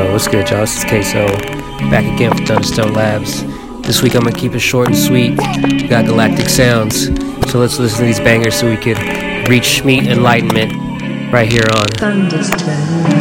Yo, what's good, y'all? This is Queso. Back again for Thunderstone Labs. This week I'm gonna keep it short and sweet. We got Galactic Sounds. So let's listen to these bangers so we could reach meet enlightenment right here on Thunderstone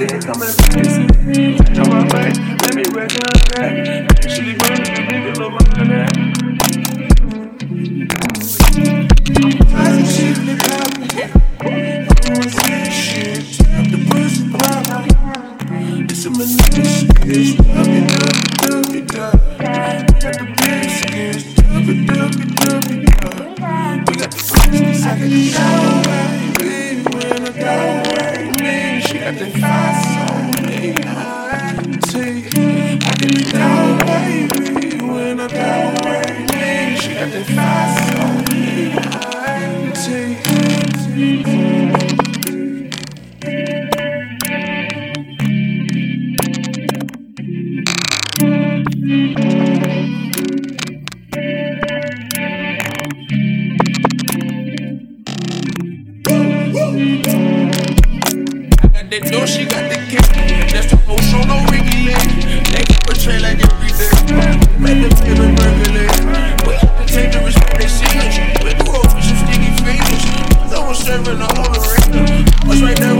sick, I'm a mess. Let me resurrect. I got That dough, she got the kick. That's the whole show, no wiggy leg. They can portray like every day, Make them feel a burglar. We have to take the respect they see us. We do hope with some sticky fingers. I was serving the whole arena. What's right there.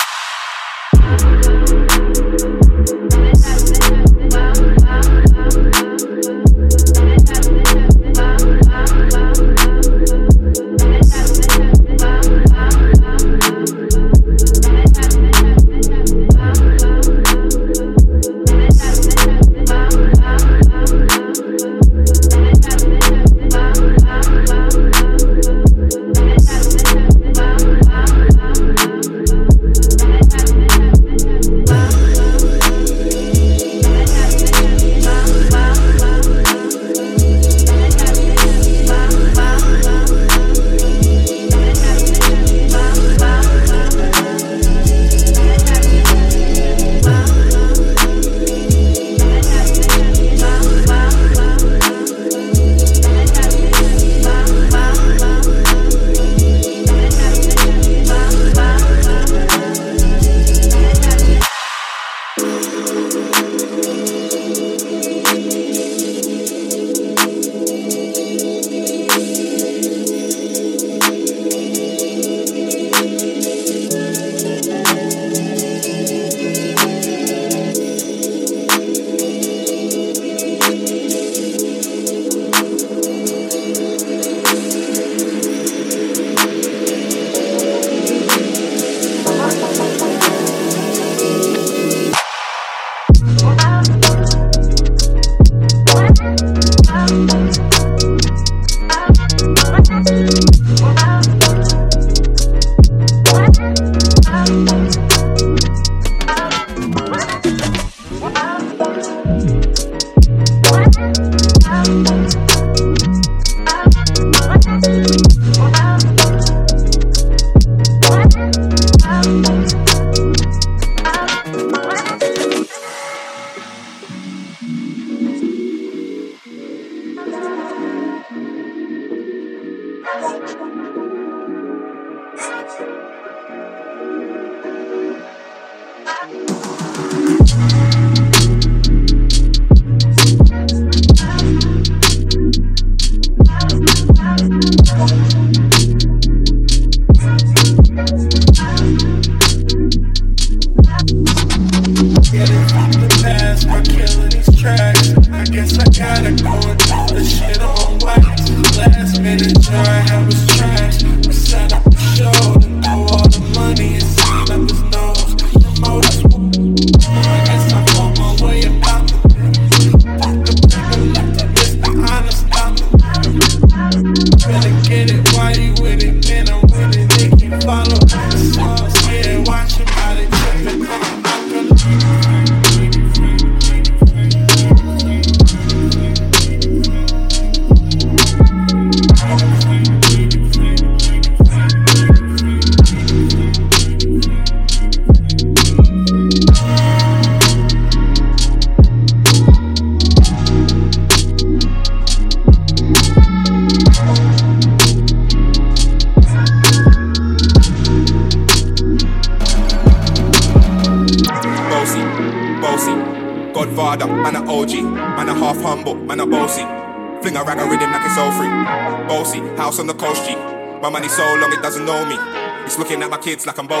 like I'm bossy.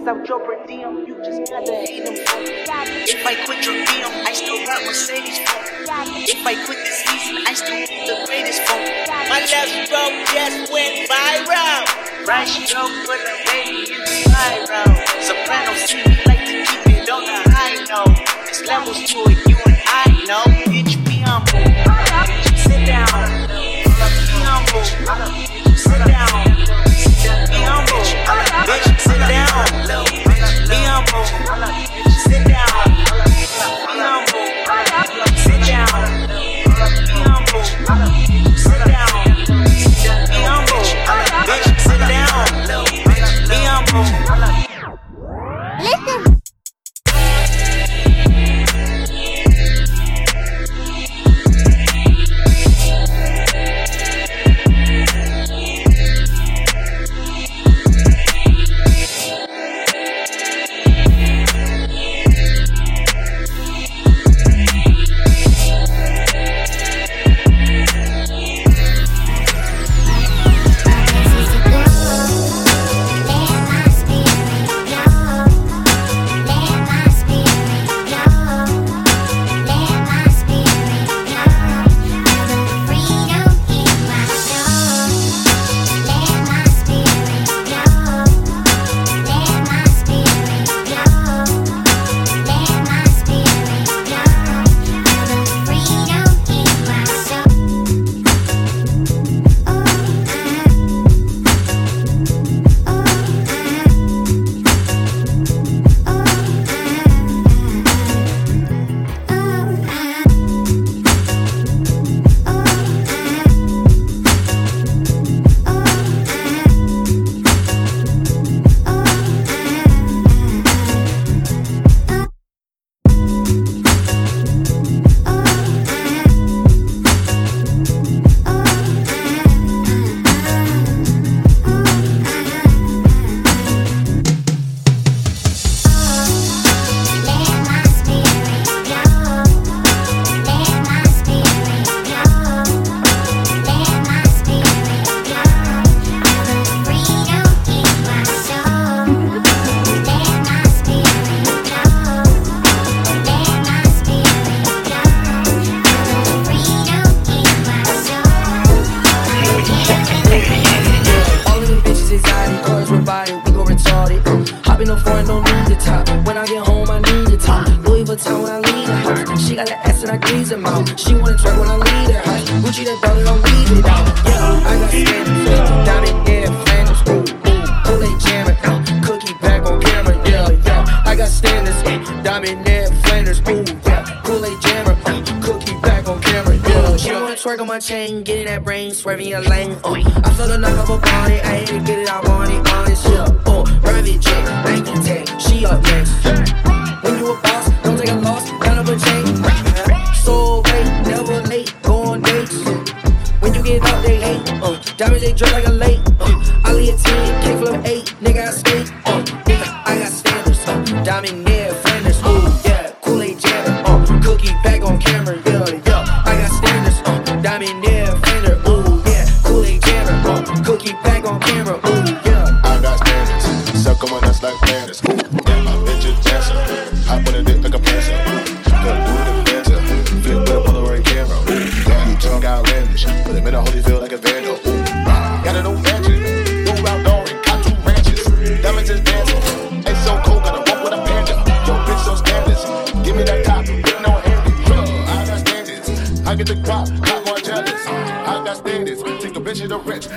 niggas out your per diem. You just gotta hate them. If I quit your DM, I still got Mercedes. If I quit this season, I still be the greatest phone. My last stroke just went viral. Rush joke for the baby in the spiral. Sopranos treat me like to keep it on the high note. There's levels to it, you and I know. Bitch, be humble. Sit down. Be humble. Sit down. Sit down. Be humble. Sit down.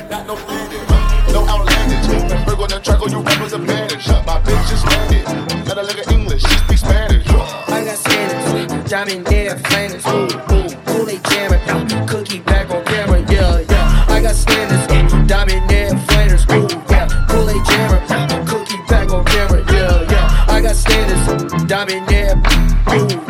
not no planet. No outlandish. Berg on the track, all you rappers. My bitch a English, she speaks Spanish. I got Spanish, diamond near flanders. Ooh, ooh, ooh, they jamming. Cookie back on camera, yeah, yeah. I got Spanish, diamond near Flanders. Ooh, yeah, jammer. Cookie back on camera, yeah, yeah. I got diamond near. Ooh.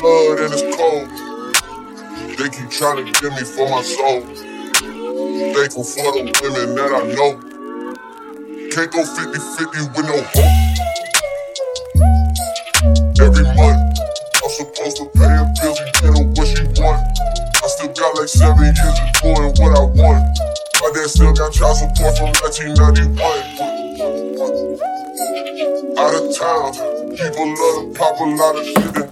blood and it's cold. They keep trying to kill me for my soul. Thankful for the women that I know. Can't go 50 50 with no hope. Every month, I'm supposed to pay a billion and what she want. I still got like seven years of doing what I want. My dad still got child support from 1991. Out of town, people love to pop a lot of shit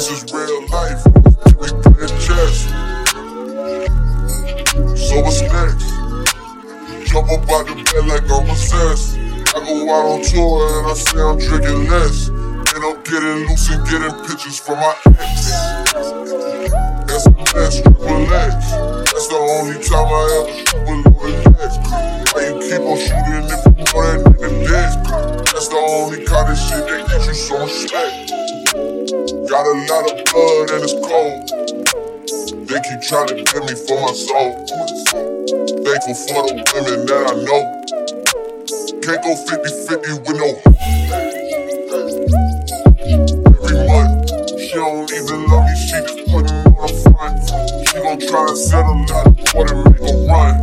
This is real life. We playing chess. So what's next? Jump up out the bed like I'm possessed. I go out on tour and I say I'm drinking less. And I'm getting loose and getting pictures from my ex. SMS, triple X. That's the only time I ever shoot with loaded legs. Why you keep on shooting if you know that nigga dead? That's the only kind of shit that gets you so respect. Got a lot of blood and it's cold. They keep trying to get me for my soul. Thankful for the women that I know. Can't go 50-50 with no Every month, she don't even love me, she just putting on the front. She gon' try and settle up, what and make a run.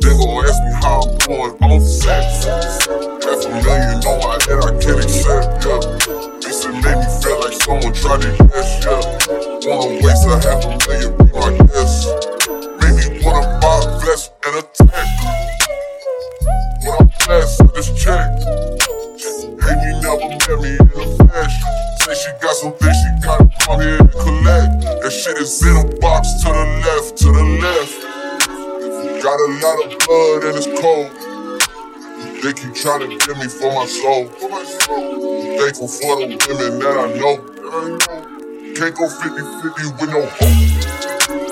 They gon' ask me how I'm doing, I'm sex. Half a million on my head, I can't accept, yeah. This it made me feel like someone tried to guess, yeah. Wanna waste a half a million, my guest. Made me wanna buy a and a tech. When I'm blessed this check. Hey, you never met me in a flesh. Say she got some things she gotta come here and collect. That shit is in a box to the left, to the left. Got a lot of blood and it's cold. They keep trying to get me for my soul. Thankful for the women that I know. Can't go 50-50 with no hope.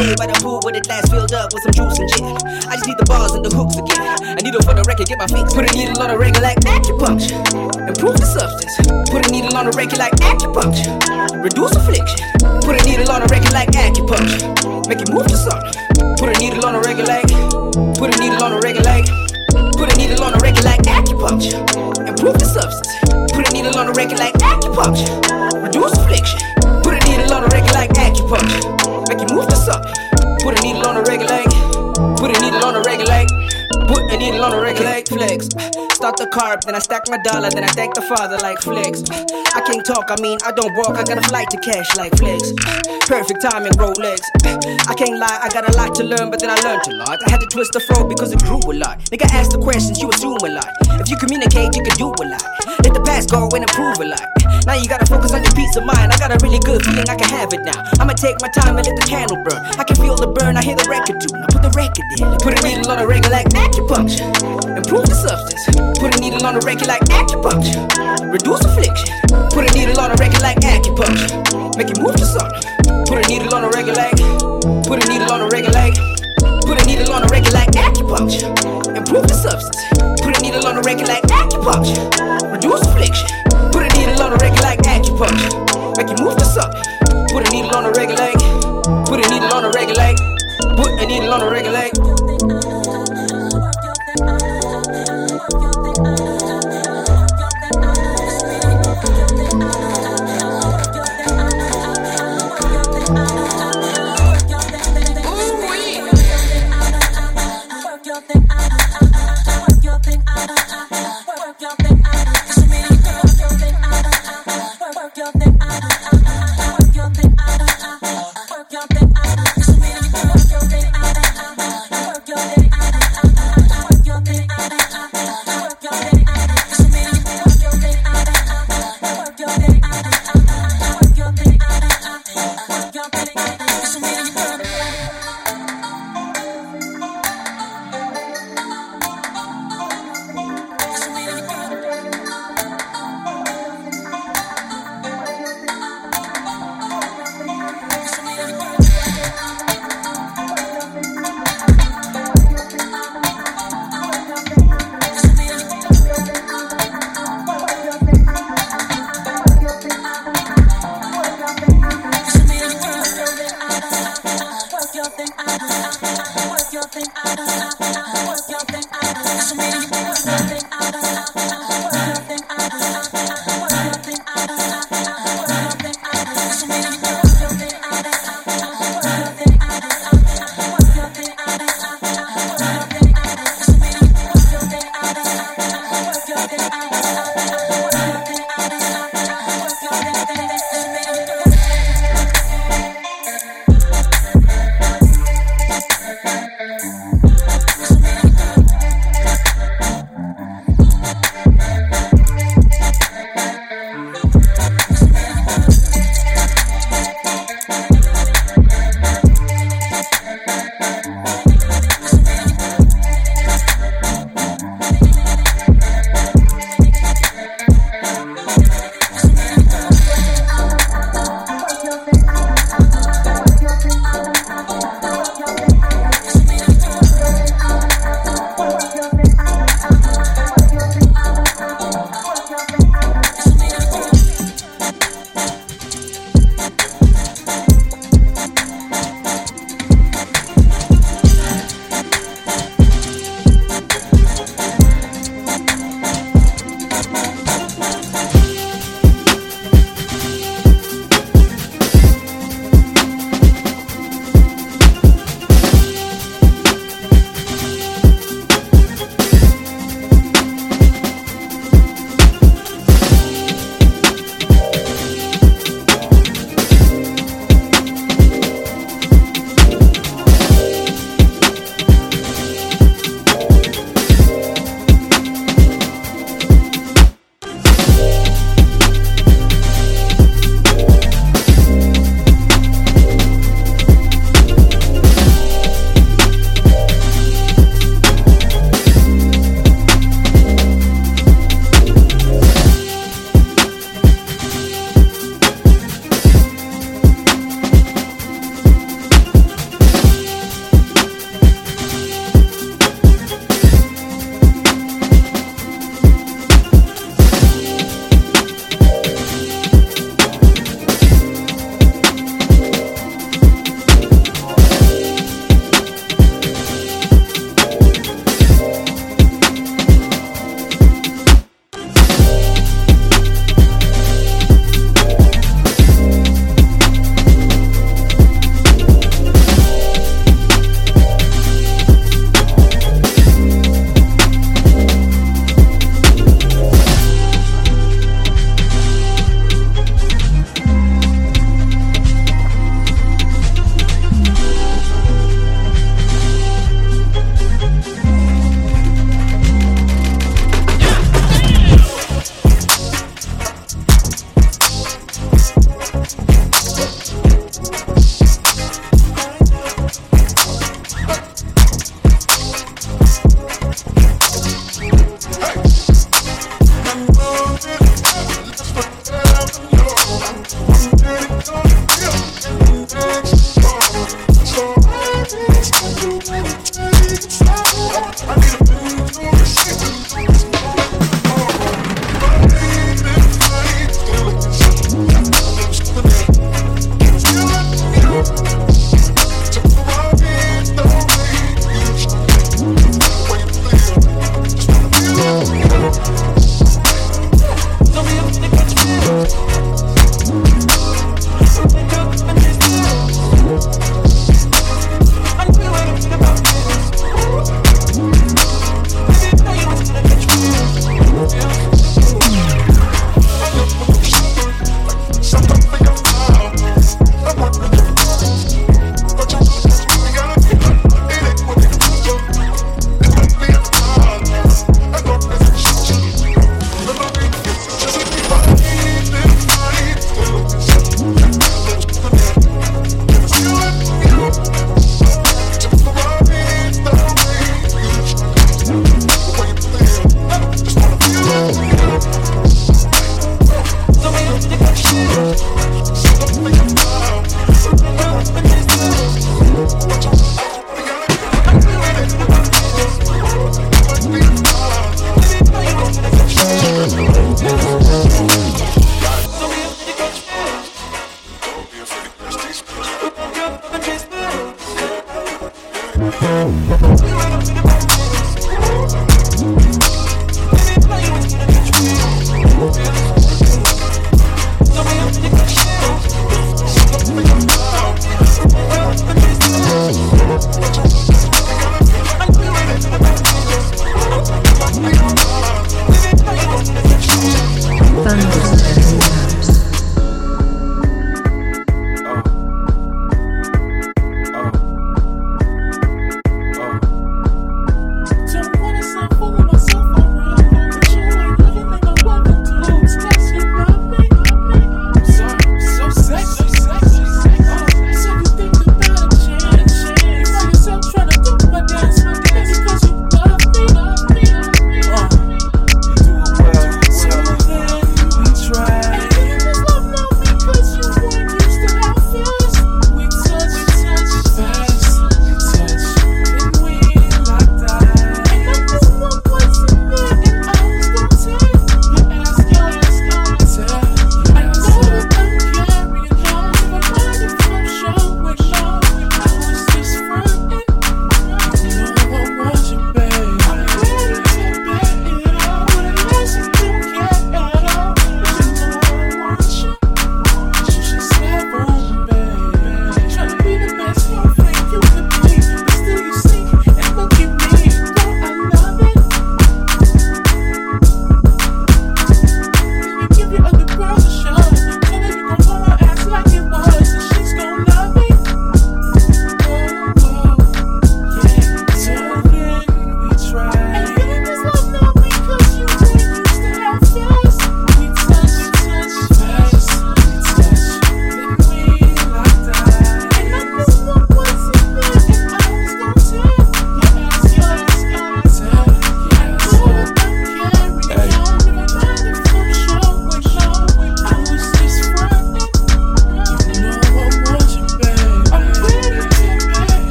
Day by the pool with a glass filled up with some juice and gin. I just need the bars and the hooks again. I need them for the record, get my fix. Put a needle on a record like acupuncture. Improve the substance. Put a needle on a record like acupuncture. Reduce affliction. Put a needle on a record like acupuncture. Make it move to something. Put a needle on a record like. Put a needle on a record like. Put a needle on a record like acupuncture. Improve the substance. Put a needle on a record like acupuncture. Reduce affliction. Put a needle on a record like acupuncture. It move. Put a needle on a like. Put a needle on a like. Put a needle on a record like flex. Start the carb, then I stack my dollar, then I thank the father like flex. I can't talk, I mean I don't walk, I got a flight to cash like flex. Perfect timing, Rolex. I can't lie, I got a lot to learn, but then I learned a lot. I had to twist the flow because it grew a lot. Nigga ask the questions, you assume a lot. If you communicate, you can do a lot. Let the past go and improve a lot. Now you gotta focus on your peace of mind. I got a really good feeling I can have it now. I'ma take my time and let the candle burn. I can feel the burn, I hear the record too. Now put the record in. Put a needle on a record like acupuncture. Improve the substance. Put a needle on a record like acupuncture. Reduce affliction. Put a needle on a record like acupuncture. Make it move to something. Put a needle on a record like. Put a needle on a record like. Put a needle on a record like acupuncture. Improve the substance. Put a needle on a record like acupuncture. Reduce affliction. Put a needle on a record like acupuncture. Make it move to something. Put a needle on a record like. Put a needle on a record like. Put a needle on a record like.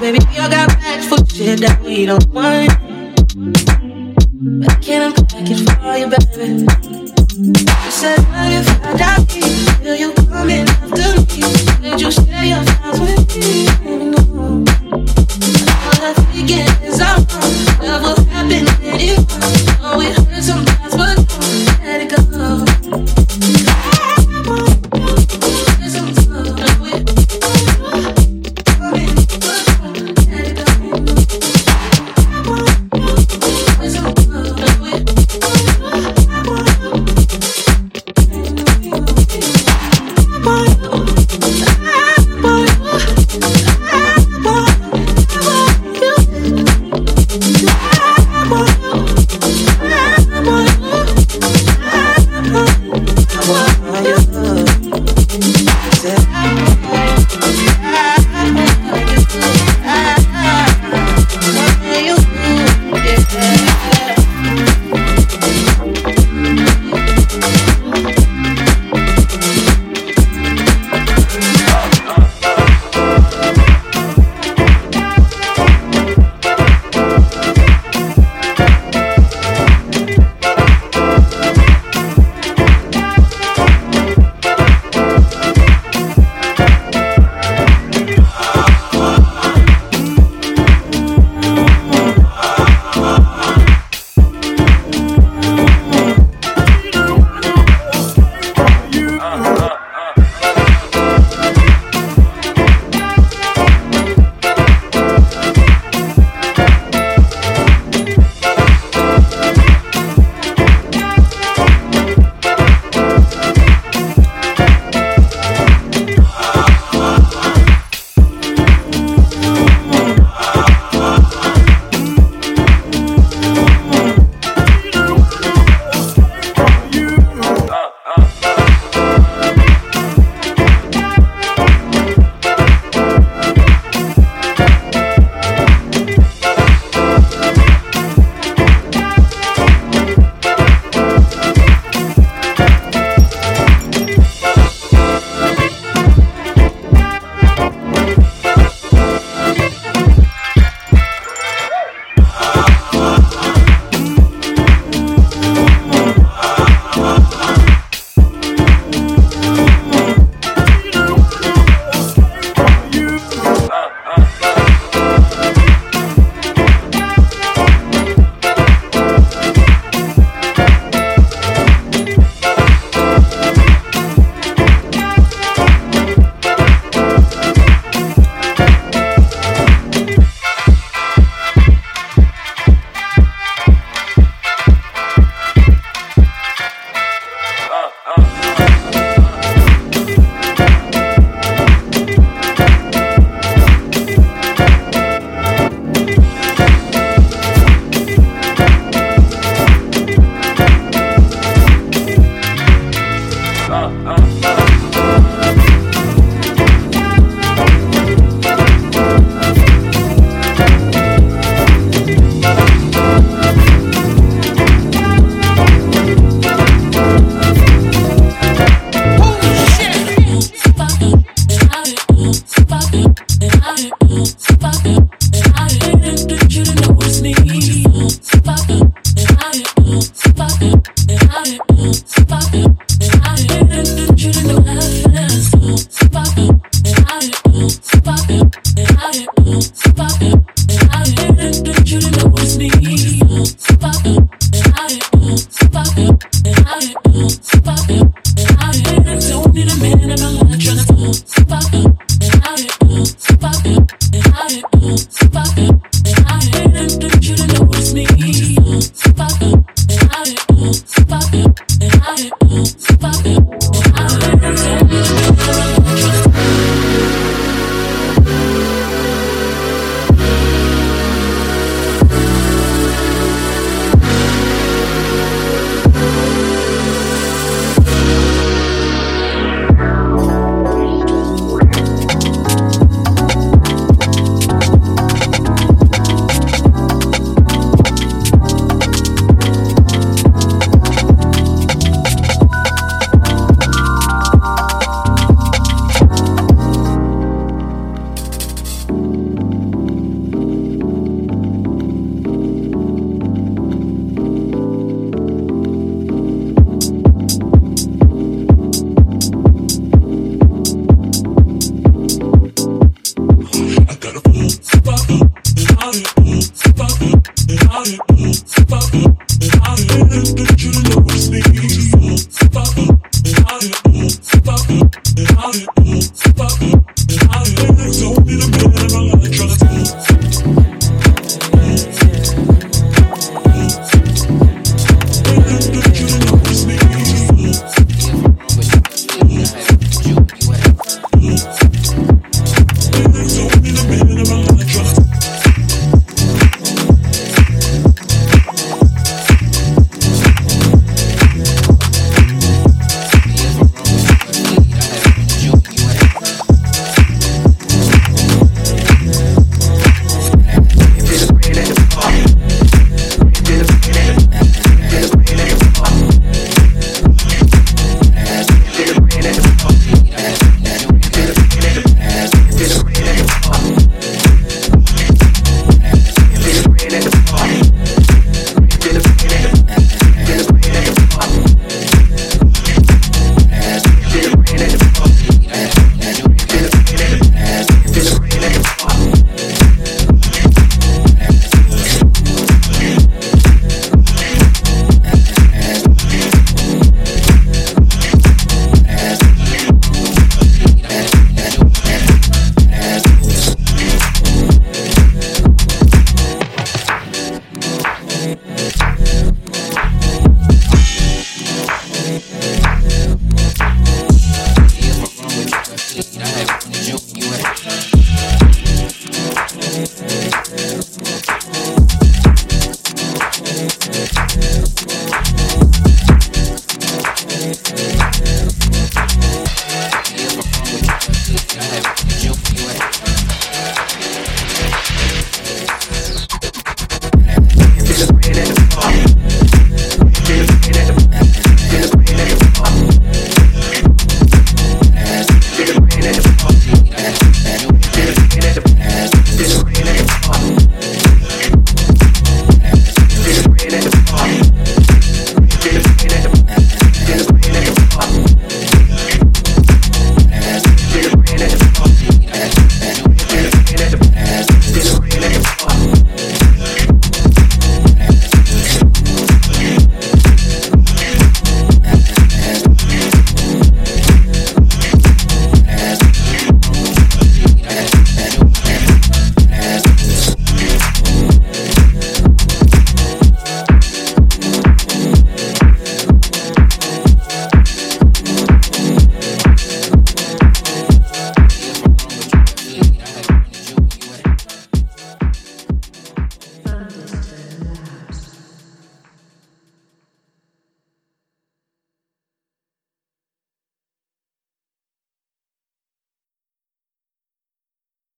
Baby, we all got bags for shit that we don't want. But I can't unpack it for you, baby. You said, what if I die? Will you come in after me? Did you share your